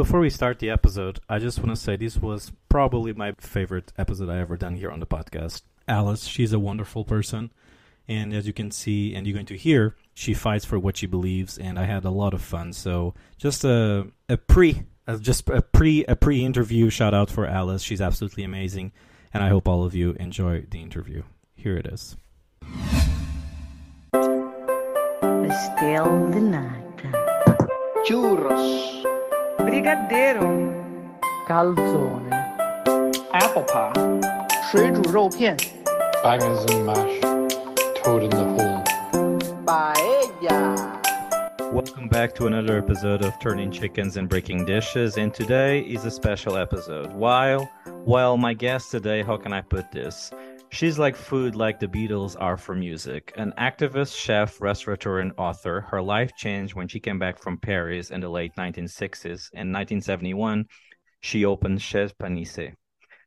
Before we start the episode, I just want to say this was probably my favorite episode I ever done here on the podcast. Alice, she's a wonderful person. And as you can see and you're going to hear, she fights for what she believes, and I had a lot of fun. So just a, a pre uh, just a pre a pre interview shout out for Alice. She's absolutely amazing, and I hope all of you enjoy the interview. Here it is. Pastel de nata. churros, Brigadeiro, Calzone. apple pie, 水煮肉片 Bangers and mash, toad in the hole. paella. Welcome back to another episode of Turning Chickens and Breaking Dishes, and today is a special episode. While, well, my guest today, how can I put this? She's like food, like the Beatles are for music. An activist, chef, restaurateur, and author. Her life changed when she came back from Paris in the late 1960s. In 1971, she opened Chez Panisse,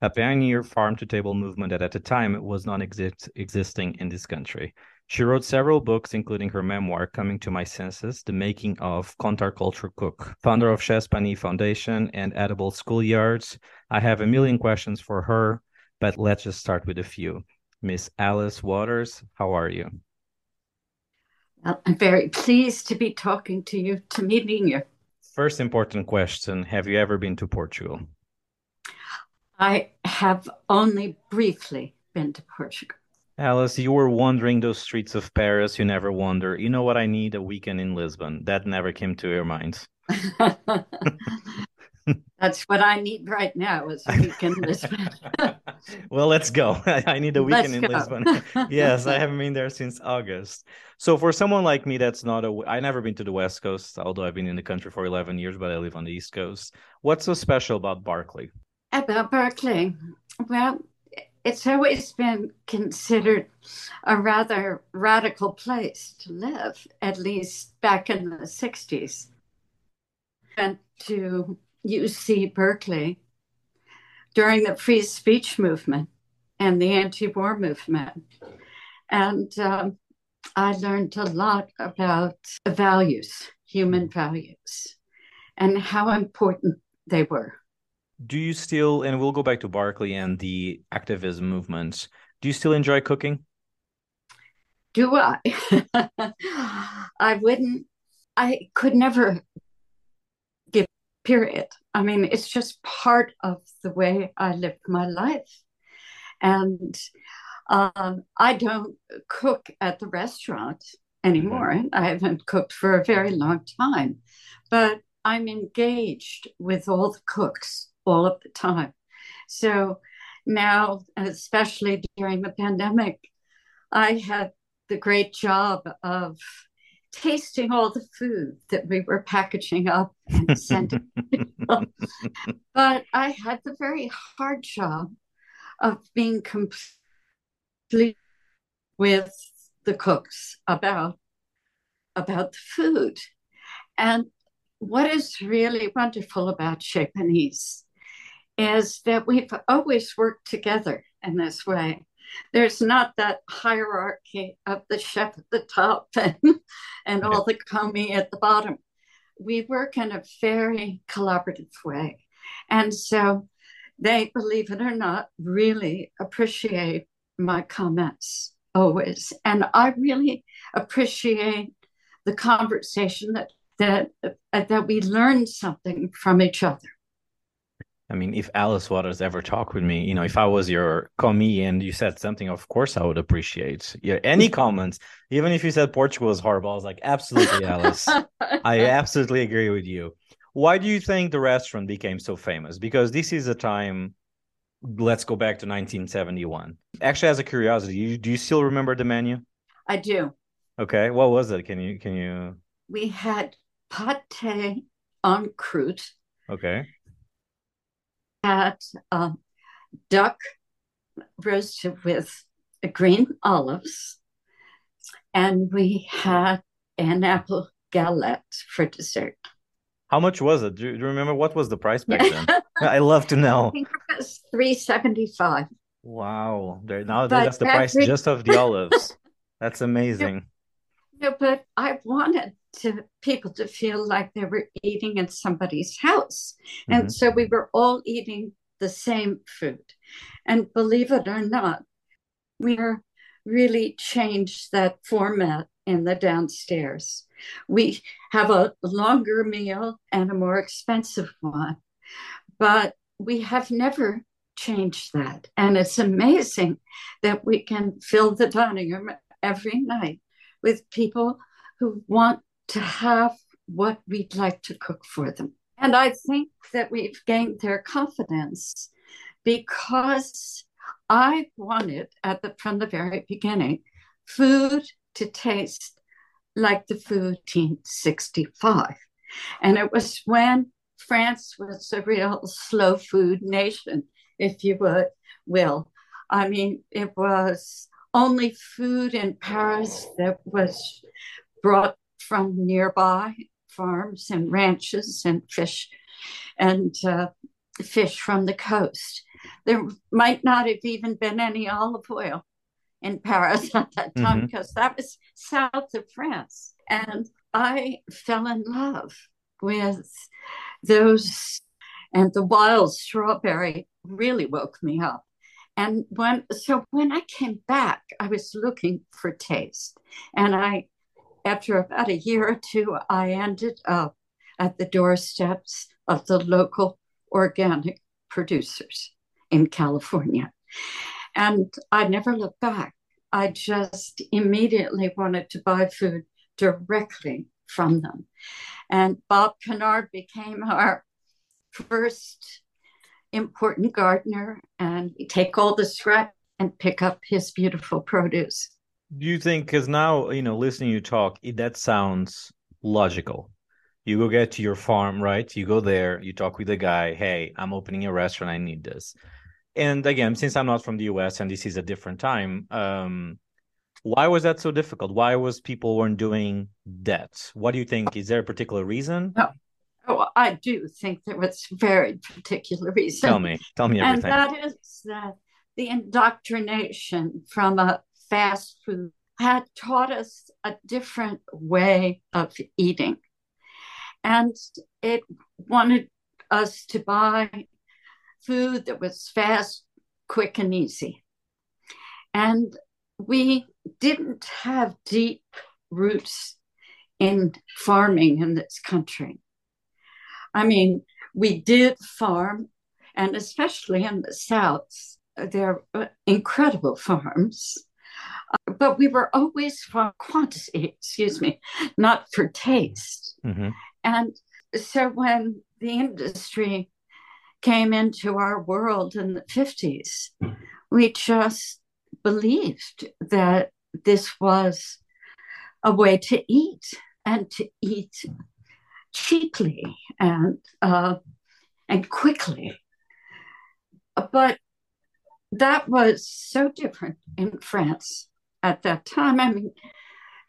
a pioneer farm-to-table movement that at the time was non-existing in this country. She wrote several books, including her memoir, Coming to My Senses, The Making of Counterculture Cook, founder of Chez Panisse Foundation and Edible Schoolyards. I have a million questions for her, but let's just start with a few. Miss Alice Waters, how are you? Well, I'm very pleased to be talking to you, to meeting you. First important question Have you ever been to Portugal? I have only briefly been to Portugal. Alice, you were wandering those streets of Paris. You never wander. You know what I need? A weekend in Lisbon. That never came to your mind. That's what I need right now is a week in Lisbon. well, let's go. I need a weekend in. Lisbon. yes, I haven't been there since August. So for someone like me, that's not a. I never been to the West Coast, although I've been in the country for eleven years, but I live on the East Coast. What's so special about Barclay? About Berkeley, well, it's always been considered a rather radical place to live, at least back in the 60s. Went to UC Berkeley during the free speech movement and the anti war movement. And um, I learned a lot about values, human values, and how important they were. Do you still? And we'll go back to Barclay and the activism movements. Do you still enjoy cooking? Do I? I wouldn't, I could never period. I mean, it's just part of the way I live my life. And um, I don't cook at the restaurant anymore. I haven't cooked for a very long time, but I'm engaged with all the cooks all of the time. So now, especially during the pandemic, I had the great job of tasting all the food that we were packaging up and sending. but I had the very hard job of being complete with the cooks about about the food. And what is really wonderful about Panisse is that we've always worked together in this way. There's not that hierarchy of the chef at the top and, and all the commis at the bottom. We work in a very collaborative way. And so they, believe it or not, really appreciate my comments always. And I really appreciate the conversation that that that we learn something from each other. I mean, if Alice Waters ever talked with me, you know, if I was your commis and you said something, of course I would appreciate. Yeah, any comments, even if you said Portugal is horrible, I was like, absolutely, Alice. I absolutely agree with you. Why do you think the restaurant became so famous? Because this is a time. Let's go back to 1971. Actually, as a curiosity, you, do you still remember the menu? I do. Okay, what was it? Can you can you? We had pate en croûte, Okay, had um, duck roasted with green olives, and we had an apple galette for dessert. how much was it? Do you, do you remember what was the price back then? I love to know. I think it was three seventy five. Wow, there now But that's the price just of the olives. That's amazing. No, but I wanted to people to feel like they were eating in somebody's house. Mm-hmm. And so we were all eating the same food. And believe it or not, we really changed that format in the downstairs. We have a longer meal and a more expensive one, but we have never changed that. And it's amazing that we can fill the dining room every night with people who want to have what we'd like to cook for them. And I think that we've gained their confidence because I wanted at the from the very beginning food to taste like the food 1965. And it was when France was a real slow food nation, if you would will. I mean, it was only food in Paris that was brought from nearby farms and ranches and fish and uh, fish from the coast. There might not have even been any olive oil in Paris at that time mm-hmm. because that was south of France. And I fell in love with those, and the wild strawberry really woke me up. And when so when I came back, I was looking for taste, and I after about a year or two, I ended up at the doorsteps of the local organic producers in California. And I never looked back. I just immediately wanted to buy food directly from them. And Bob Cannard became our first important gardener, and take all the scrap and pick up his beautiful produce do you think because now you know listening you talk it, that sounds logical. You go get to your farm right? You go there you talk with the guy hey i'm opening a restaurant i need this. And again since i'm not from the us and this is a different time um why was that so difficult? Why was people weren't doing that? What do you think? Is there a particular reason? No. Oh, I do think there was very particular reason. Tell me, tell me everything. And that is that the indoctrination from a fast food had taught us a different way of eating. And it wanted us to buy food that was fast, quick, and easy. And we didn't have deep roots in farming in this country. I mean, we did farm, and especially in the South, there are incredible farms but we were always for quantity, excuse me, not for taste. Mm-hmm. And so when the industry came into our world in the 50s, we just believed that this was a way to eat and to eat cheaply and uh, and quickly. But that was so different in France at that time. I mean,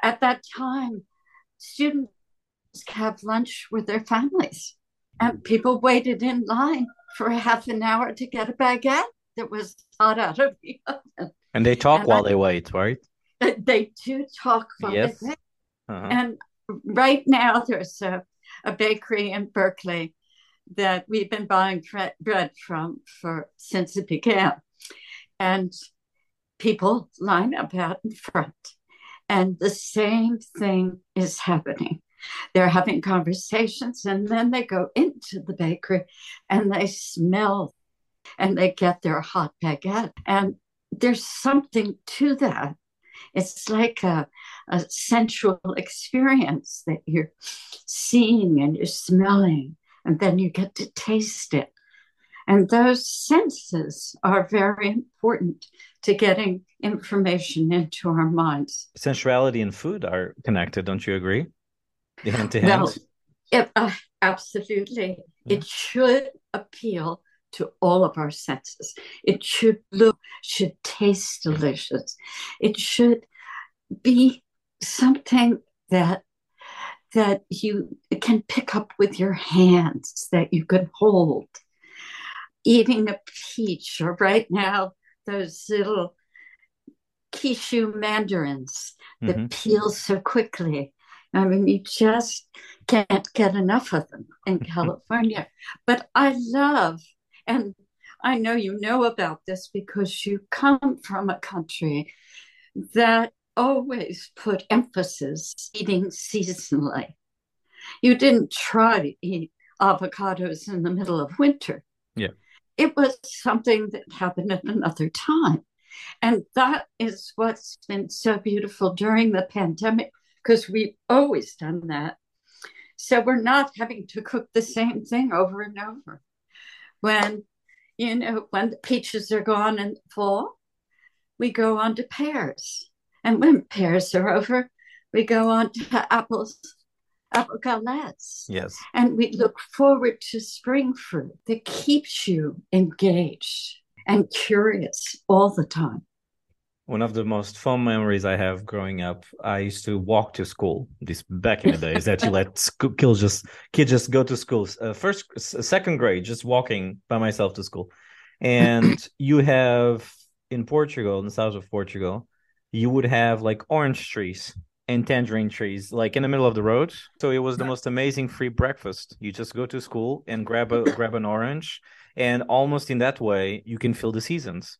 at that time, students have lunch with their families, and people waited in line for half an hour to get a baguette that was hot out of the oven. And they talk and while I, they wait, right? They do talk while yes. they wait. Uh-huh. And right now, there's a, a bakery in Berkeley that we've been buying bread from for since it began. And people line up out in front. And the same thing is happening. They're having conversations and then they go into the bakery and they smell and they get their hot baguette. And there's something to that. It's like a, a sensual experience that you're seeing and you're smelling, and then you get to taste it. And those senses are very important to getting information into our minds. Sensuality and food are connected, don't you agree? Hand to hand. It, uh, absolutely. Yeah. It should appeal to all of our senses. It should look, should taste delicious. It should be something that that you can pick up with your hands, that you can hold. Eating a peach, or right now those little kishu mandarins that mm-hmm. peel so quickly I mean, you just can't get enough of them in California. But I love, and I know you know about this because you come from a country that always put emphasis eating seasonally. You didn't try to eat avocados in the middle of winter. Yeah. It was something that happened at another time. And that is what's been so beautiful during the pandemic because we've always done that. So we're not having to cook the same thing over and over. When, you know, when the peaches are gone in the fall, we go on to pears. And when pears are over, we go on to apples, apple galettes. Yes. And we look forward to spring fruit that keeps you engaged and curious all the time. One of the most fun memories I have growing up, I used to walk to school. This back in the days that you let school, kids just kids just go to school. Uh, first, second grade, just walking by myself to school, and you have in Portugal, in the south of Portugal, you would have like orange trees and tangerine trees like in the middle of the road. So it was the most amazing free breakfast. You just go to school and grab a grab an orange, and almost in that way you can feel the seasons,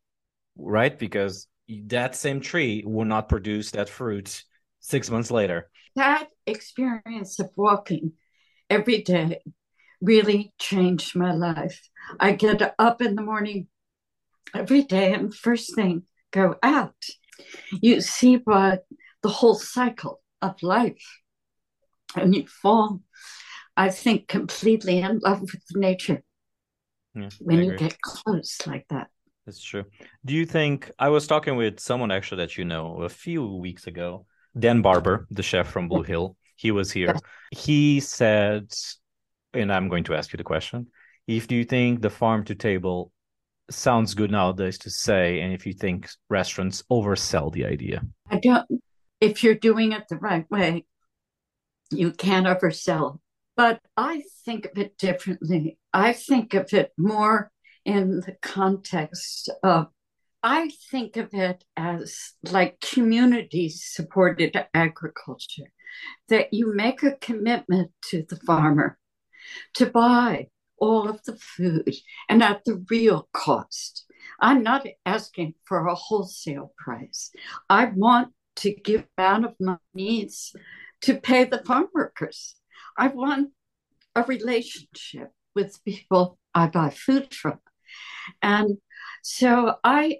right? Because that same tree will not produce that fruit six months later. That experience of walking every day really changed my life. I get up in the morning every day and first thing go out. You see what the whole cycle of life. And you fall, I think, completely in love with nature Yeah, when you get close like that. That's true. Do you think I was talking with someone actually that you know a few weeks ago, Dan Barber, the chef from Blue Hill. He was here. He said, and I'm going to ask you the question: If do you think the farm to table sounds good nowadays to say, and if you think restaurants oversell the idea? I don't, if you're doing it the right way, you can't oversell. But I think of it differently. I think of it more in the context of, I think of it as like community supported agriculture, that you make a commitment to the farmer to buy all of the food and at the real cost. I'm not asking for a wholesale price. I want to give out of my needs to pay the farm workers. I want a relationship with people I buy food from. And so I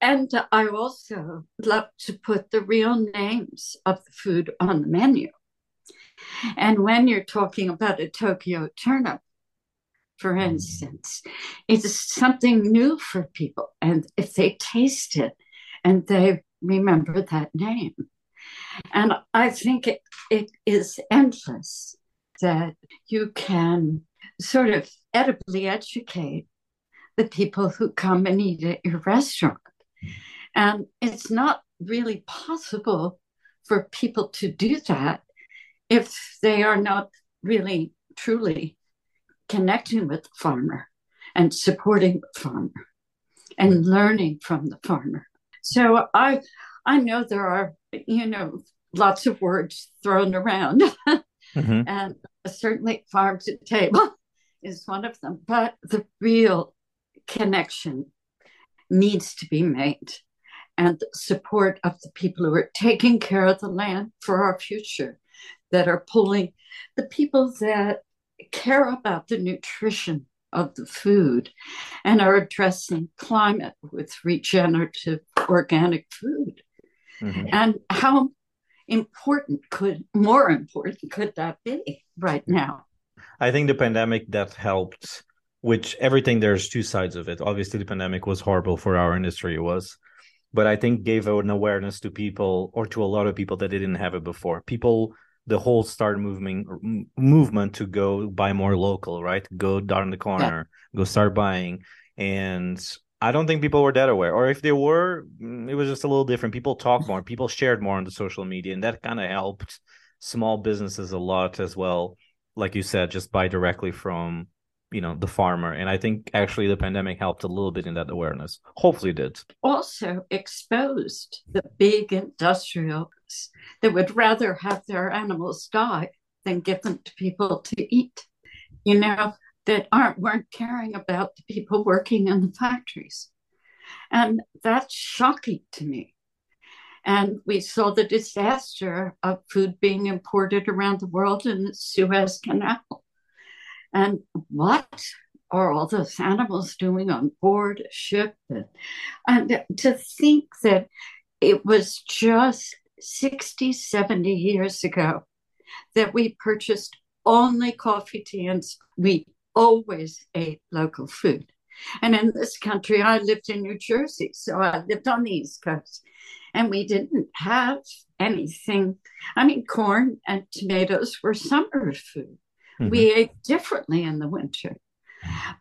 and I also love to put the real names of the food on the menu. And when you're talking about a Tokyo turnip, for instance, it's something new for people. And if they taste it and they remember that name. And I think it, it is endless that you can sort of edibly educate the people who come and eat at your restaurant. And it's not really possible for people to do that if they are not really truly connecting with the farmer and supporting the farmer and learning from the farmer. So I I know there are, you know, lots of words thrown around. Mhm. and certainly farm to table is one of them. But the real connection needs to be made and the support of the people who are taking care of the land for our future, that are pulling the people that care about the nutrition of the food and are addressing climate with regenerative organic food. Mhm. And how important could more important could that be right now? I think the pandemic that helped, which everything there's two sides of it. Obviously, the pandemic was horrible for our industry, it was, but I think gave an awareness to people or to a lot of people that they didn't have it before. People, the whole start moving movement to go buy more local, right? Go down the corner, go start buying, and I don't think people were that aware, or if they were, mm, it was just a little different. People talked more, people shared more on the social media, and that kind of helped small businesses a lot as well like you said, just buy directly from you know the farmer. And I think actually the pandemic helped a little bit in that awareness. Hopefully, it did. Also exposed the big industrial farmers that would rather have their animals die than give them to people to eat. You know, that aren't weren't caring about the people working in the factories. And that's shocking to me. And we saw the disaster of food being imported around the world in the Suez Canal. And what are all those animals doing on board a ship? And, and to think that it was just 60, 70 years ago that we purchased only coffee, tea, and we always ate local food. And in this country, I lived in New Jersey, so I lived on the East Coast, and we didn't have anything. I mean, corn and tomatoes were summer food. Mm-hmm. We ate differently in the winter.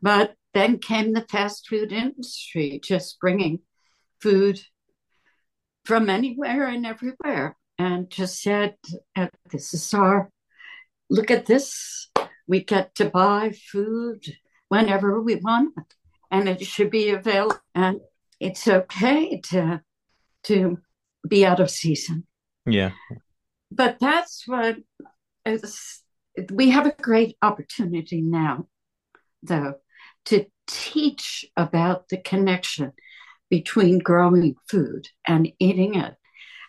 But then came the fast food industry, just bringing food from anywhere and everywhere, and just said, This is our look at this. We get to buy food whenever we want it and it should be available. And it's okay to to be out of season. Yeah. But that's what is, we have a great opportunity now, though, to teach about the connection between growing food and eating it.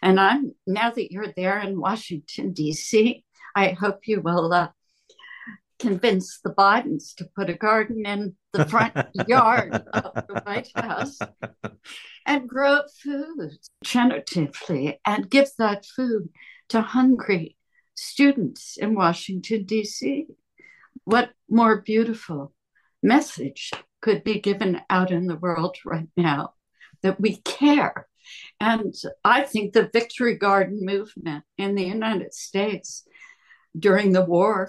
And I'm now that you're there in Washington D.C., I hope you will uh, convince the Bidens to put a garden in the front yard of the White House and grow food generatively and give that food to hungry students in Washington, D.C. What more beautiful message could be given out in the world right now that we care? And I think the Victory Garden movement in the United States during the war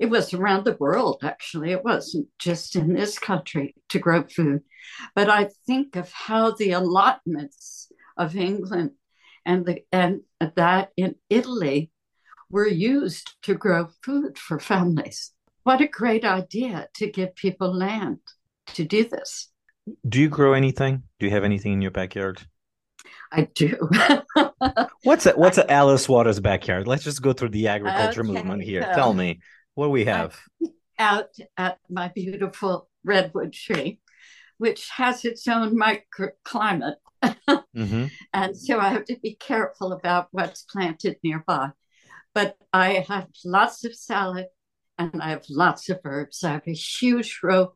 it was around the world, actually. It wasn't just in this country to grow food. But I think of how the allotments of England and, the, and that in Italy were used to grow food for families. What a great idea to give people land to do this. Do you grow anything? Do you have anything in your backyard? I do. what's a, what's a Alice Waters backyard? Let's just go through the agriculture okay, movement here. Tell me. What do we have? Out at my beautiful redwood tree, which has its own microclimate. mm-hmm. And so I have to be careful about what's planted nearby. But I have lots of salad and I have lots of herbs. I have a huge ro-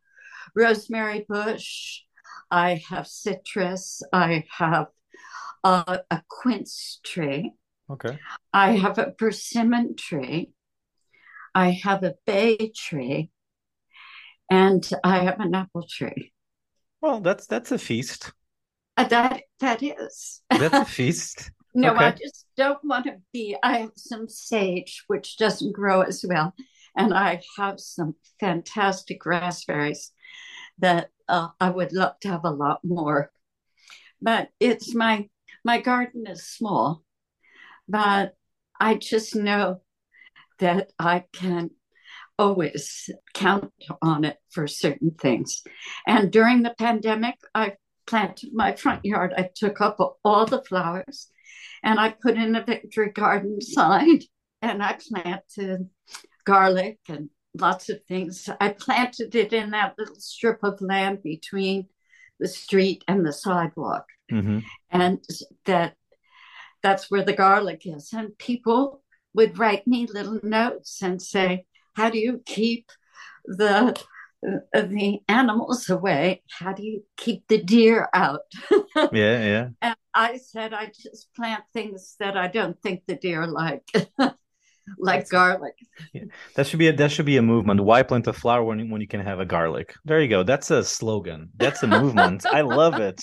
rosemary bush. I have citrus. I have uh, a quince tree. Okay. I have a persimmon tree. I have a bay tree and I have an apple tree. Well, that's that's a feast. Uh, that that is. That's a feast. no, okay. I just don't want to be. I have some sage which doesn't grow as well, and I have some fantastic raspberries that uh, I would love to have a lot more. But it's my my garden is small, but I just know that I can always count on it for certain things. And during the pandemic, I planted my front yard. I took up all the flowers and I put in a victory garden sign and I planted garlic and lots of things. I planted it in that little strip of land between the street and the sidewalk. Mm-hmm. And that that's where the garlic is. And people would write me little notes and say, "How do you keep the the animals away? How do you keep the deer out?" yeah, yeah. And I said, "I just plant things that I don't think the deer like." like That's, garlic. Yeah. That should be a that should be a movement. Why plant a flower when when you can have a garlic? There you go. That's a slogan. That's a movement. I love it.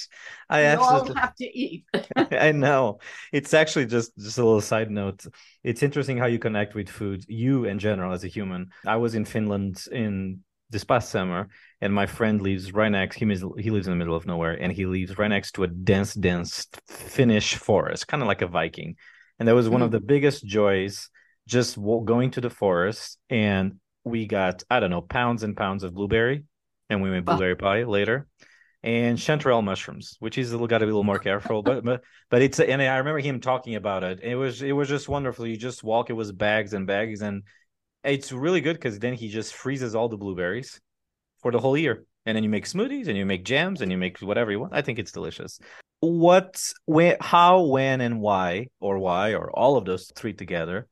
I you absolutely all have to eat. I know. It's actually just just a little side note. It's interesting how you connect with food. You in general as a human. I was in Finland in this past summer, and my friend lives right next. He lives, he lives in the middle of nowhere, and he lives right next to a dense, dense Finnish forest, kind of like a Viking. And that was one mm. of the biggest joys just going to the forest and we got I don't know pounds and pounds of blueberry, and we made ah. blueberry pie later. and chanterelle mushrooms, which is got to be a little more careful. but but but it's and I remember him talking about it. It was it was just wonderful. You just walk it was bags and bags, and it's really good because then he just freezes all the blueberries for the whole year, and then you make smoothies and you make jams and you make whatever you want. I think it's delicious. What, when, how, when, and why, or why, or all of those three together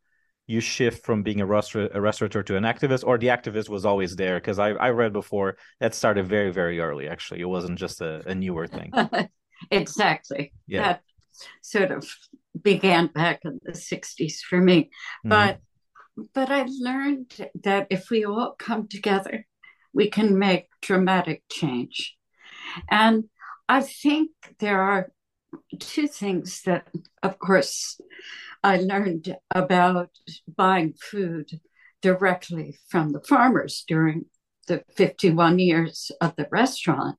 you shift from being a, restaur- a restaurateur to an activist, or the activist was always there? Because I, I read before that started very, very early, actually. It wasn't just a, a newer thing. exactly. Yeah. That sort of began back in the 60s for me. Mhm. But but I learned that if we all come together, we can make dramatic change. And I think there are two things that, of course, I learned about buying food directly from the farmers during the 51 years of the restaurant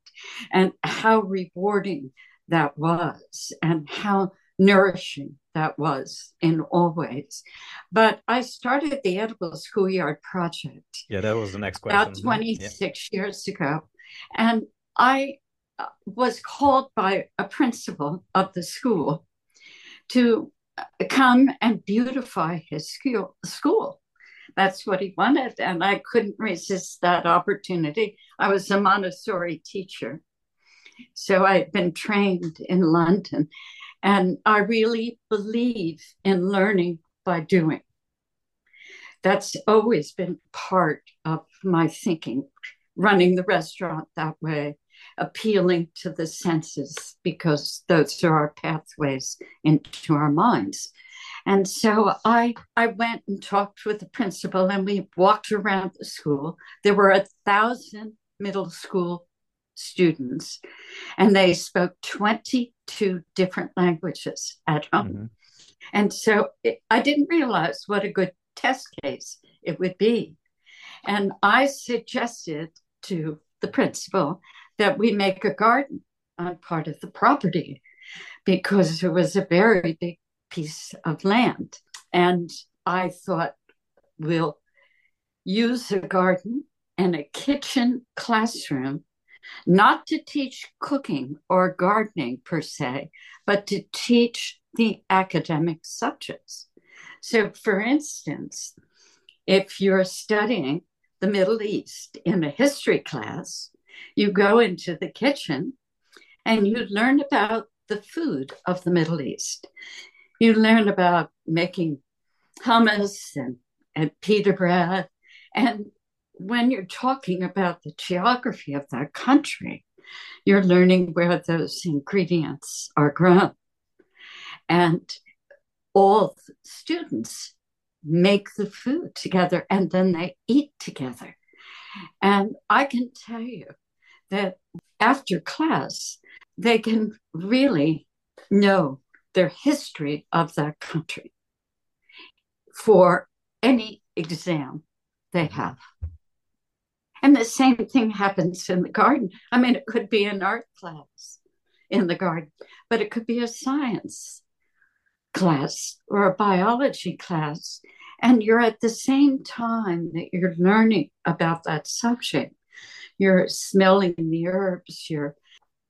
and how rewarding that was and how nourishing that was in all ways. But I started the Edible Schoolyard Project yeah, that was the next question. about 26 years ago. And I uh, was called by a principal of the school to come and beautify his school. That's what he wanted. And I couldn't resist that opportunity. I was a Montessori teacher. So I'd been trained in London. And I really believe in learning by doing. That's always been part of my thinking, running the restaurant that way, appealing to the senses, because those are our pathways into our minds. And so I, I went and talked with the principal, and we walked around the school. There were a thousand middle school students, and they spoke 22 different languages at home. Mhm. And so it, I didn't realize what a good test case it would be. And I suggested to the principal that we make a garden on part of the property because it was a very big piece of land. And I thought we'll use a garden and a kitchen classroom not to teach cooking or gardening per se, but to teach the academic subjects. So, for instance, if you're studying the Middle East in a history class, you go into the kitchen and you learn about the food of the Middle East. You learn about making hummus and, and pita bread. And when you're talking about the geography of that country, you're learning where those ingredients are grown. And all students make the food together and then they eat together. And I can tell you that after class, they can really know their history of that country for any exam they have. And the same thing happens in the garden. I mean, it could be an art class in the garden, but it could be a science class or a biology class. And you're at the same time that you're learning about that subject. You're smelling the herbs, you're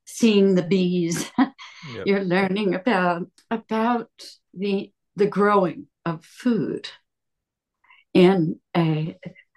seeing the bees, Yep. you're learning about about the the growing of food in a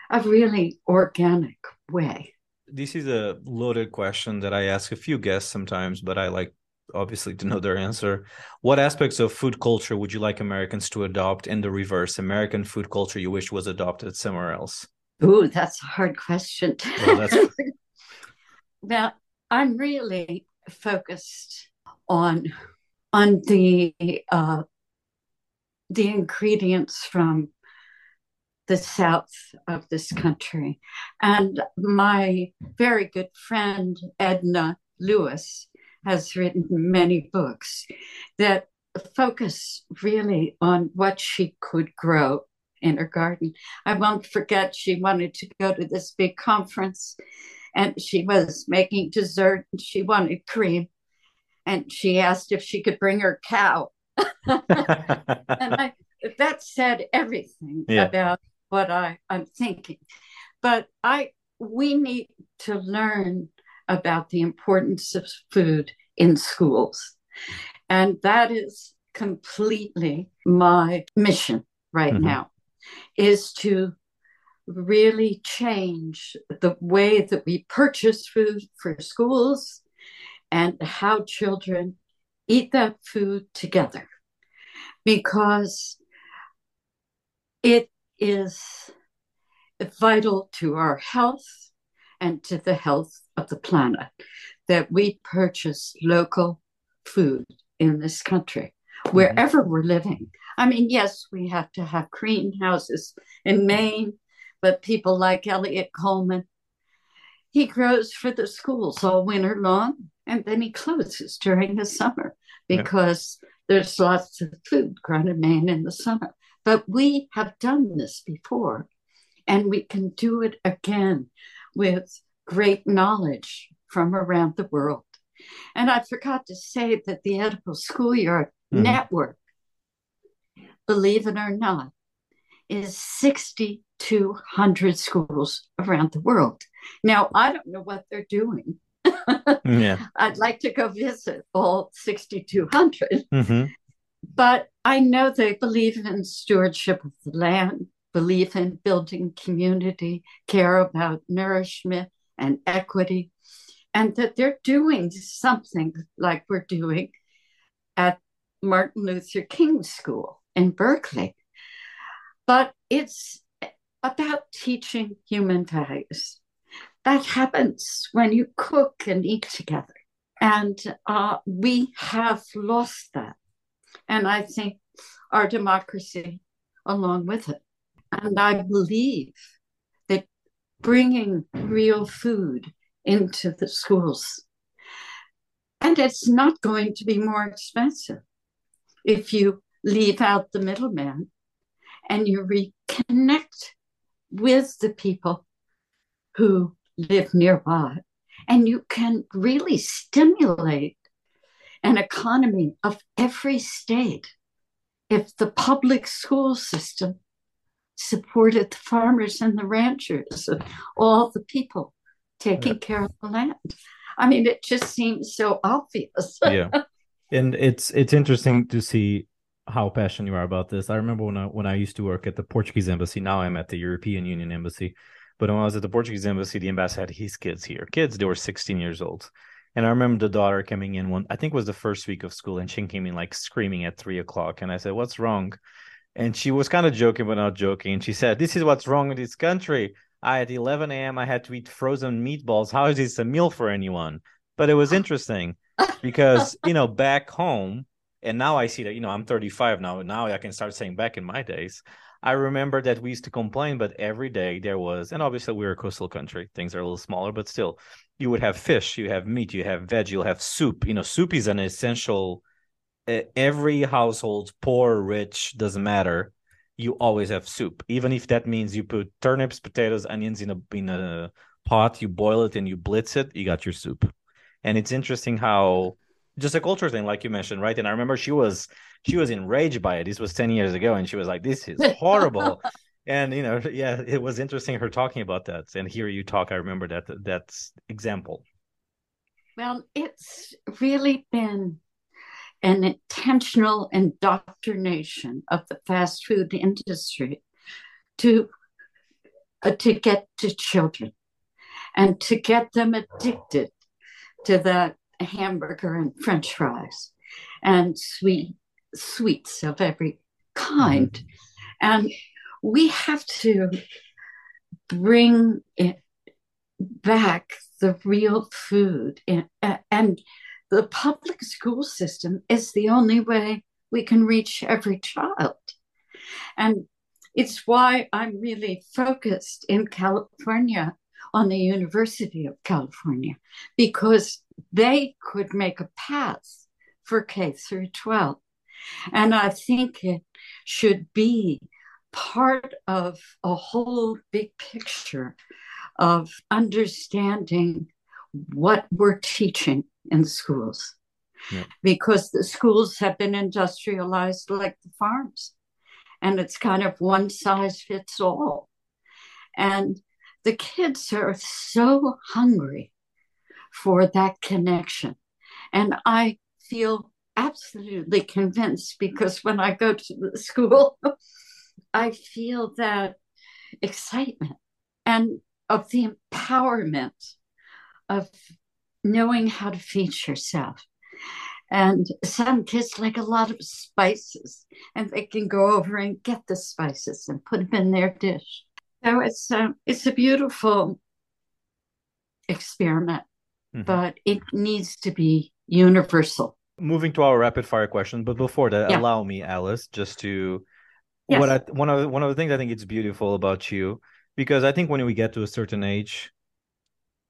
a really organic way. This is a loaded question that I ask a few guests sometimes, but I like obviously to know their answer. What aspects of food culture would you like Americans to adopt and the reverse? American food culture you wish was adopted somewhere else? Ooh, that's a hard question. Well, that's- well, I'm really focused on on the uh, the ingredients from the south of this country, and my very good friend Edna Lewis has written many books that focus really on what she could grow in her garden. I won't forget she wanted to go to this big conference and she was making dessert and she wanted cream and she asked if she could bring her cow. and I, that said everything Yeah. about what I, I'm thinking. But I we need to learn about the importance of food in schools. And that is completely my mission right Mhm. now is to really change the way that we purchase food for schools and how children eat that food together. Because it is vital to our health and to the health of the planet that we purchase local food in this country Mm-hmm. wherever we're living i mean yes we have to have greenhouses in maine but people like eliot coleman he grows for the schools all winter long and then he closes during the summer Yeah. because there's lots of food grown in maine in the summer but we have done this before and we can do it again with great knowledge from around the world. And I forgot to say that the Edible Schoolyard Mhm. Network, believe it or not, is 6,200 schools around the world. Now, I don't know what they're doing. Yeah. I'd like to go visit all 6,200 hmm but I know they believe in stewardship of the land, believe in building community, care about nourishment and equity, and that they're doing something like we're doing at Martin Luther King School in Berkeley. But it's about teaching human values. That happens when you cook and eat together. And uh, we have lost that and I think our democracy along with it. And I believe that bringing real food into the schools, and it's not going to be more expensive if you leave out the middleman and you reconnect with the people who live nearby, and you can really stimulate an economy of every state if the public school system supported the farmers and the ranchers and all the people taking care of the land. I mean, it just seems so obvious. yeah and it's it's interesting to see how passionate you are about this. I remember when i when i used to work at the portuguese embassy. Now i'm at the european union embassy. But when i was at the portuguese embassy the ambassador had his kids here kids they were 16 years old. And i remember the daughter coming in one i think it was the first week of school and she came in like screaming at three o'clock. And i said what's wrong? And she was kind of joking but not joking. And she said this is what's wrong with this country. I at 11 a.m i had to eat frozen meatballs. How is this a meal for anyone? But it was interesting because you know back home and now i see that you know i'm 35 now now i can start saying back in my days i remember that we used to complain but every day there was and obviously we're a coastal country things are a little smaller but still you would have fish you have meat you have veg you'll have soup you know soup is an essential uh, every household poor rich doesn't matter you always have soup. Even if that means you put turnips potatoes onions in a in a pot you boil it and you blitz it you got your soup and it's interesting how just a culture thing like you mentioned right? And i remember she was she was enraged by it. This was 10 years ago. And she was like this is horrible. And you know yeah it was interesting her talking about that. And hear you talk i remember that that example. Well, it's really been an intentional indoctrination of the fast food industry to uh, to get to children and to get them addicted to that hamburger and french fries and sweet sweets of every kind. And we have to bring it back the real food in, a- and the public school system is the only way we can reach every child. And it's why i'm really focused in california on the university of california because they could make a path for k through 12 and i think it should be part of a whole big picture of understanding what we're teaching in schools. Because the schools have been industrialized like the farms, and it's kind of one size fits all. And the kids are so hungry for that connection. And I feel absolutely convinced because when I go to the school, I feel that excitement and of the empowerment of knowing how to feed yourself. And some kids like a lot of spices, and they can go over and get the spices and put them in their dish. So it's a, it's a beautiful experiment, Mhm. but it needs to be universal. Moving to our rapid fire question, but before that, Yeah. allow me, Alice, just to Yes. what I one of the- one of the things I think it's beautiful about you because I think when we get to a certain age,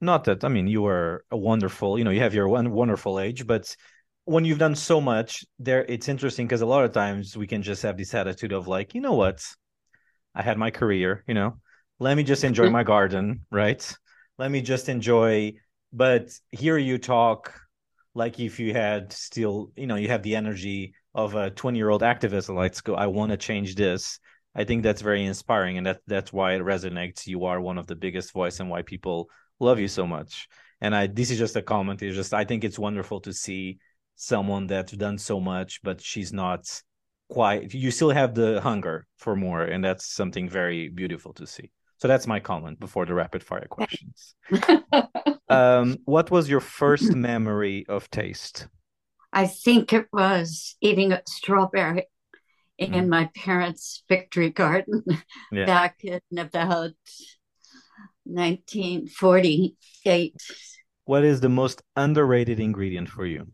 not that I mean you are a wonderful, you know, you have your one wonderful age, but when you've done so much, there it's interesting because a lot of times we can just have this attitude of like, you know what, I had my career, you know, let me just enjoy mm-hmm. my garden, right? Let me just enjoy. But here you talk like if you had still, you know, you have the energy of a 20 year old activist. Let's go. I want to change this. I think that's very inspiring, and that that's why it resonates. You are one of the biggest voice, and why people love you so much. And I, this is just a comment. It's just I think it's wonderful to see someone that's done so much, but she's not quite. You still have the hunger for more, and that's something very beautiful to see. So that's my comment before the rapid fire questions. um, what was your first memory of taste? I think it was eating a strawberry in Mm. my parents' victory garden Yeah. back in about 1948. What is the most underrated ingredient for you?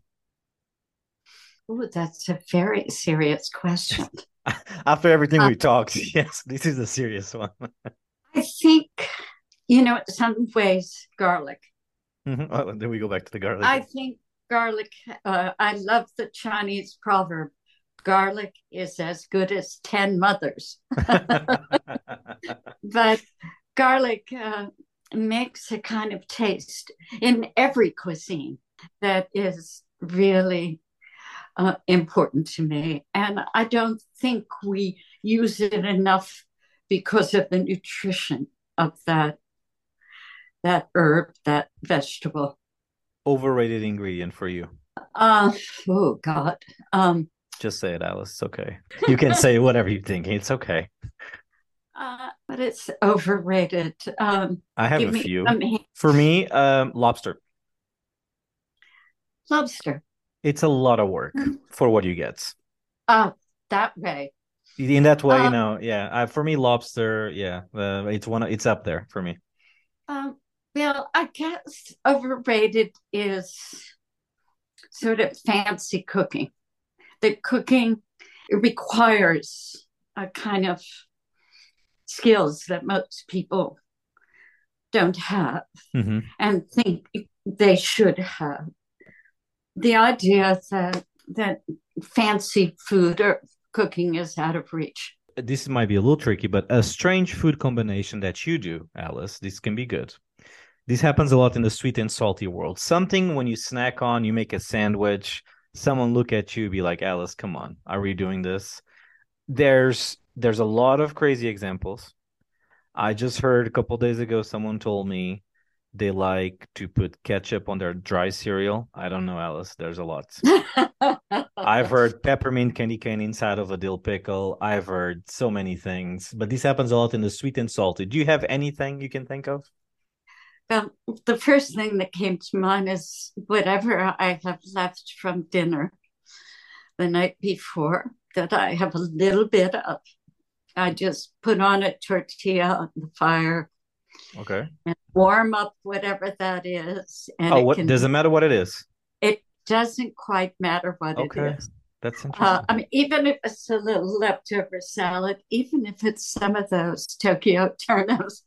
Oh, that's a very serious question. After everything Uh, we talked, yes, this is a serious one. I think, you know, in some ways, garlic. Mhm. Oh, then we go back to the garlic. I think garlic, uh, I love the Chinese proverb garlic is as good as 10 mothers. but garlic uh, makes a kind of taste in every cuisine that is really uh, important to me. And I don't think we use it enough because of the nutrition of that that herb, that vegetable. Overrated ingredient for you. Uh, oh God. Um, Just say it, Alice. It's okay. You can say whatever you think. It's okay. uh, but it's overrated. Um, I have a few. For me, um, lobster. lobster. It's a lot of work for what you get. Oh, that way. In that way, you Uh, know, yeah. Uh, for me, lobster, yeah, uh, it's one. It's up there for me. Um, well, I guess overrated is sort of fancy cooking. The cooking requires a kind of skills that most people don't have hmm and think they should have. The idea that that fancy food or cooking is out of reach. This might be a little tricky, but a strange food combination that you do, Alice, this can be good. This happens a lot in the sweet and salty world. Something when you snack on, you make a sandwich, someone look at you, be like, Alice, come on, are we doing this? There's there's a lot of crazy examples. I just heard a couple days ago someone told me they like to put ketchup on their dry cereal. I don't know, Alice. There's a lot. I've heard peppermint candy cane inside of a dill pickle. I've heard so many things, but this happens a lot in the sweet and salty. Do you have anything you can think of? Well, the first thing that came to mind is whatever I have left from dinner the night before that I have a little bit of. I just put on a tortilla on the fire Okay. and warm up whatever that is. And Oh, it what doesn't matter what it is. Doesn't quite matter what Okay. it is. That's interesting. Uh, I mean, even if it's a little leftover salad, even if it's some of those Tokyo turnips,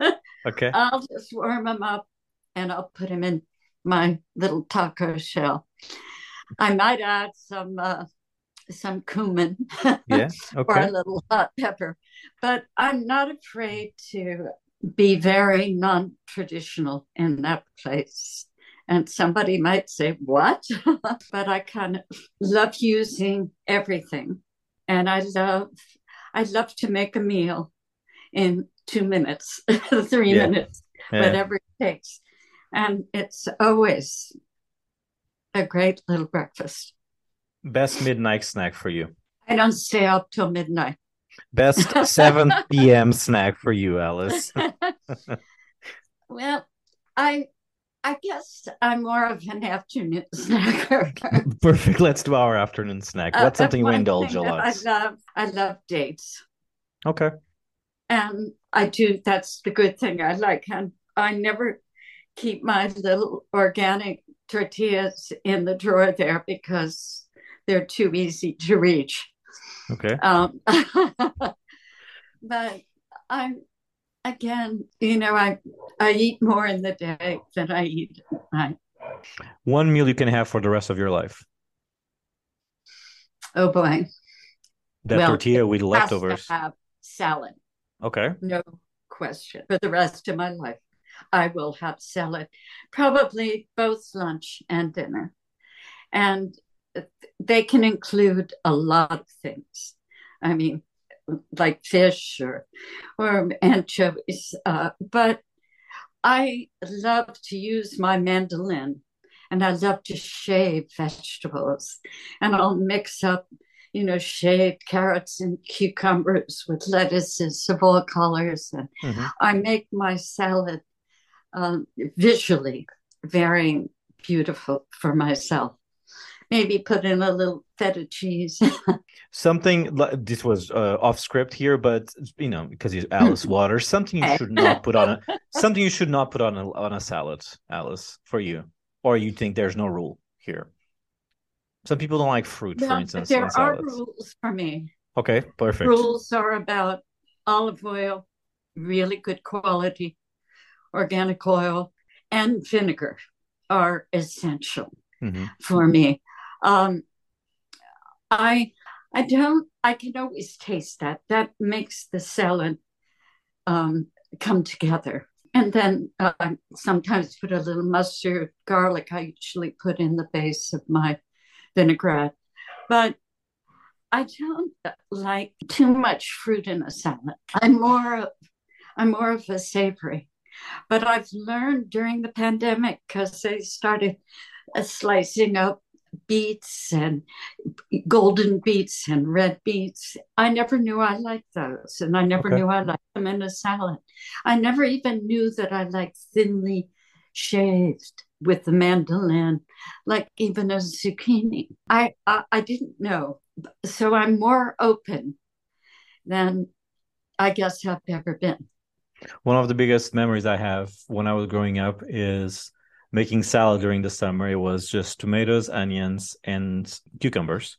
okay. I'll just warm them up and I'll put them in my little taco shell. I might add some uh, some cumin Yeah. or Okay. a little hot pepper, but I'm not afraid to be very non-traditional in that place. And somebody might say, "What?" but I kind of love using everything, and I love I love to make a meal in two minutes, three Yeah. minutes Yeah. whatever it takes. And it's always a great little breakfast. Best midnight snack for you. I don't stay up till midnight. Best 7 p.m. snack for you, Alice. well, I I guess I'm more of an afternoon snacker. Perfect. Let's do our afternoon snack. What's Uh, something you indulge a lot? I love I love dates. Okay. And I do that's the good thing I like. And I never keep my little organic tortillas in the drawer there because they're too easy to reach. Okay. Um, but I'm again, you know, I I eat more in the day than I eat at night. One meal you can have for the rest of your life. Oh boy, That Well, tortilla with leftovers. have salad, Okay. no question. For the rest of my life, I will have salad, probably both lunch and dinner, and they can include a lot of things. I mean, like fish or or anchovies, uh, but I love to use my mandolin and I love to shave vegetables. And I'll mix up, you know, shaved carrots and cucumbers with lettuces of all colors. And Mhm. I make my salad um, visually very beautiful for myself. Maybe put in a little feta cheese. Something this was uh, off script here, but you know, because it's Alice Waters, something you should not put on a something you should not put on a on a salad, Alice, for you. Or you think there's no rule here. Some people don't like fruit, for instance, there are rules for me. Okay, perfect. Rules are about olive oil, really good quality, organic oil, and vinegar are essential Mhm. for me. Um, I I don't I can always taste that. That makes the salad um, come together. And then uh, I sometimes put a little mustard, garlic. I usually put in the base of my vinaigrette, but I don't like too much fruit in a salad. I'm more I'm more of a savory. But I've learned during the pandemic because they started uh, slicing up beets and golden beets and red beets. I never knew I liked those, and I never Okay. knew I liked them in a salad. I never even knew that I liked thinly shaved with the mandolin, like even a zucchini. I I, I didn't know, so I'm more open than I guess I've ever been. One of the biggest memories I have when I was growing up is making salad during the summer. It was just tomatoes, onions, and cucumbers,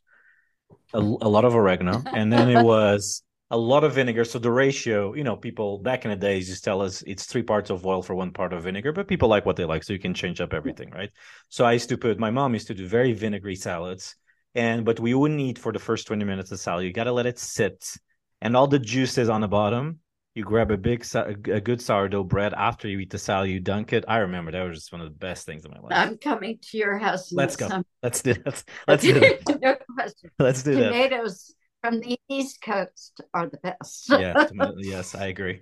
a, a lot of oregano, and then it was a lot of vinegar. So the ratio, you know, people back in the days just tell us it's three parts of oil for one part of vinegar, but people like what they like, so you can change up everything, right? So I used to put. My mom used to do very vinegary salads, and but we wouldn't eat for the first twenty minutes of salad. You got to let it sit, and all the juices on the bottom you grab a big a good sourdough bread after you eat the salad you dunk it. I remember that was just one of the best things in my life. I'm coming to your house. let's go. summer. let's do that. Let's do that. no question. let's do that. Tomatoes from the East Coast are the best. yeah tomato- yes i agree.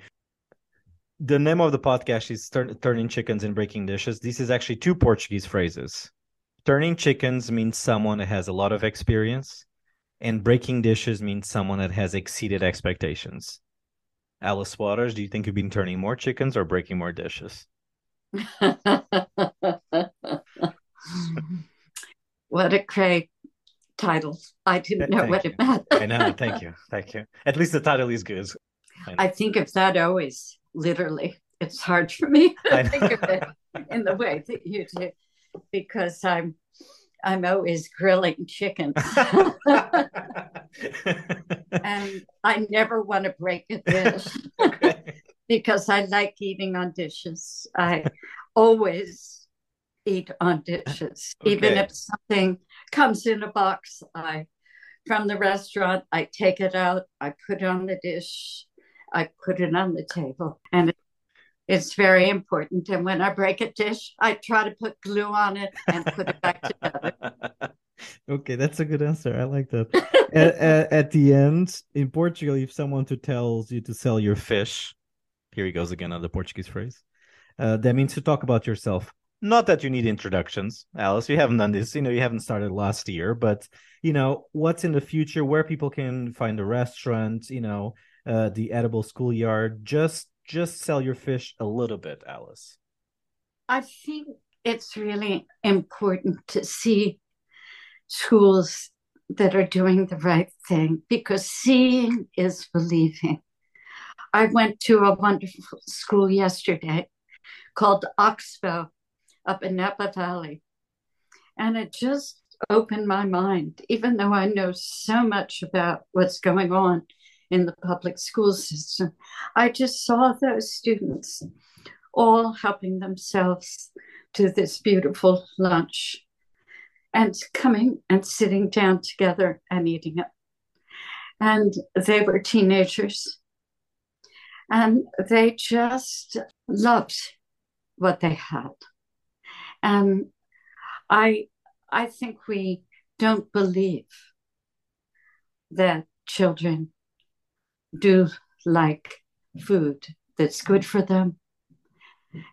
The name of the podcast is Turn- turning chickens and breaking dishes. This is actually two portuguese phrases. Turning chickens means someone that has a lot of experience and breaking dishes means someone that has exceeded expectations alice waters do you think you've been turning more chickens or breaking more dishes what a great title. I didn't know Thank what you. it meant. i know thank you thank you at least the title is good I think of that always, literally. It's hard for me to think of it in the way that you do because I'm I'm always grilling chickens. and I never want to break a dish because I like eating on dishes. I always eat on dishes, even if something comes in a box. I from the restaurant, I take it out, I put it on the dish, I put it on the table, and it, it's very important. And when I break a dish, I try to put glue on it and put it back together. okay, that's a good answer. I like that. at, at, at the end, in Portugal, if someone to tells you to sell your fish, here he goes again on the Portuguese phrase. Uh, that means to talk about yourself. not that you need introductions, Alice. You haven't done this. You know, you haven't started last year, but you know, what's in the future? Where people can find a restaurant? You know, uh, the edible schoolyard. Just just sell your fish a little bit, Alice. I think it's really important to see schools that are doing the right thing because seeing is believing. I went to a wonderful school yesterday called Oxbow up in Napa Valley. And it just opened my mind, even though I know so much about what's going on in the public school system. I just saw those students all helping themselves to this beautiful lunch and coming and sitting down together and eating it. And they were teenagers and they just loved what they had. And I I think we don't believe that children do like food that's good for them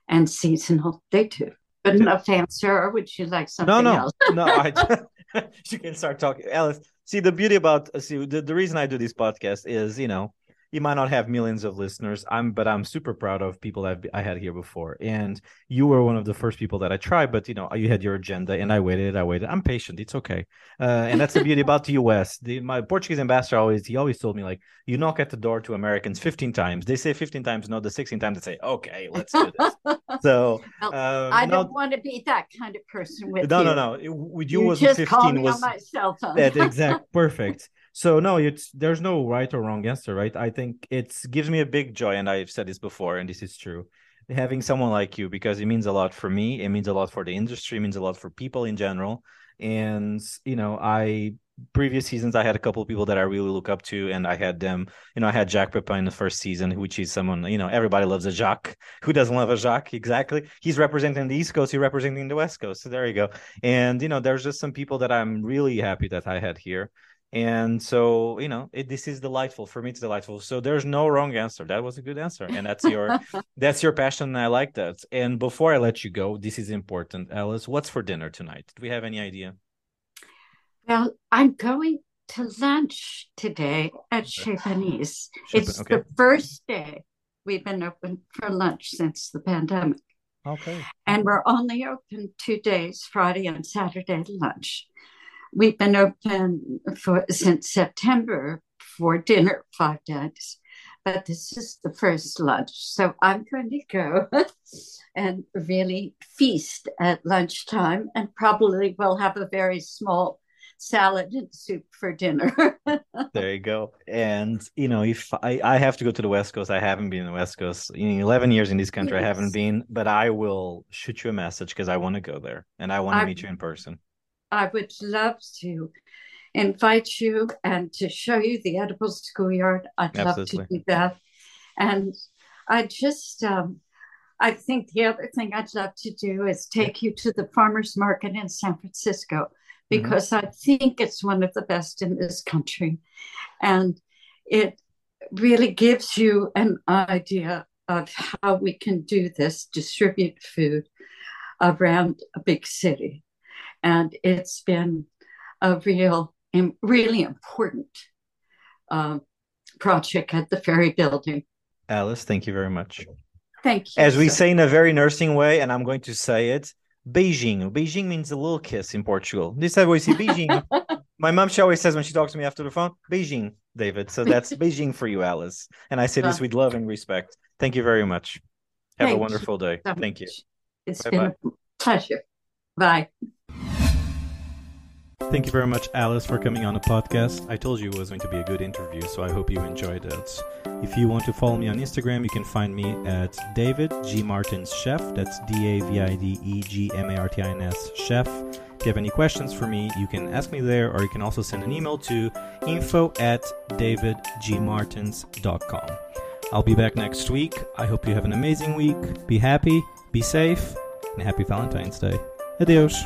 and seasonal. They do. But enough answer, or would you like something no, no, else? no. I, you can start talking, Alice. See, the beauty about uh, see the, the reason I do this podcast is, you know, you might not have millions of listeners i'm but i'm super proud of people I've, i had here before. And you were one of the first people that i tried but you know you had your agenda and i waited i waited. I'm patient. It's okay. Uh, and that's the beauty about the us the, my portuguese ambassador always he always told me like you knock at the door to americans 15 times. They say 15 times no the 16 times they say okay let's do this so um, I don't want to be that kind of person with no you. no. No It- with you, You was just 15 call me was on my cell phone. that exact perfect so no it's there's no right or wrong answer right? I think it gives me a big joy and i've said this before and this is true having someone like you because it means a lot for me it means a lot for the industry it means a lot for people in general. And you know i previous seasons i had a couple of people that i really look up to and i had them you know i had Jacques Pépin in the first season which is someone you know everybody loves a jacques who doesn't love a jacques exactly. He's representing the east coast he's representing the west coast so there you go. And you know there's just some people that i'm really happy that i had here and so you know it, this is delightful. For me it's delightful. So there's no wrong answer. That was a good answer. And that's your that's your passion. And i like that. And before i let you go this is important alice. What's for dinner tonight? Do we have any idea? Well, I'm going to lunch today at Chez Panisse. It's okay. the first day we've been open for lunch since the pandemic. okay. And we're only open two days, Friday and Saturday lunch. We've been open for since September for dinner five days, but this is the first lunch. So I'm going to go and really feast at lunchtime, and probably will have a very small salad and soup for dinner. there you go and you know if i i have to go to the west coast i haven't been in the west coast in 11 years in this country i haven't been but i will shoot you a message because i want to go there and i want to meet you in person I would love to invite you and to show you the edible schoolyard. I'd love to do that. And I just, um, I think the other thing I'd love to do is take you to the farmers market in San Francisco because I think it's one of the best in this country. And it really gives you an idea of how we can do this distribute food around a big city. And it's been a real, really important um, project at the Ferry Building. alice thank you very much Thank you. As we say in a very nursing way, and I'm going to say it, beijinho. beijinho means a little kiss in Portugal. This is how we say beijinho. My mom, she always says when she talks to me after the phone, beijinho, David. So that's beijinho for you, Alice. And I say this Uh, with love and respect. Thank you very much. Have Thank a wonderful day. so Thank you. It's Bye-bye. been a pleasure. Bye. Thank you very much, Alice, for coming on the podcast. I told you it was going to be a good interview, so I hope you enjoyed it. If you want to follow me on Instagram, you can find me at David G Martins Chef. That's D A V I D E G M A R T I N S Chef. If you have any questions for me, you can ask me there, or you can also send an email to info at davidgmartins.com. I'll be back next week. I hope you have an amazing week. Be happy, be safe, and happy Valentine's Day. Adios.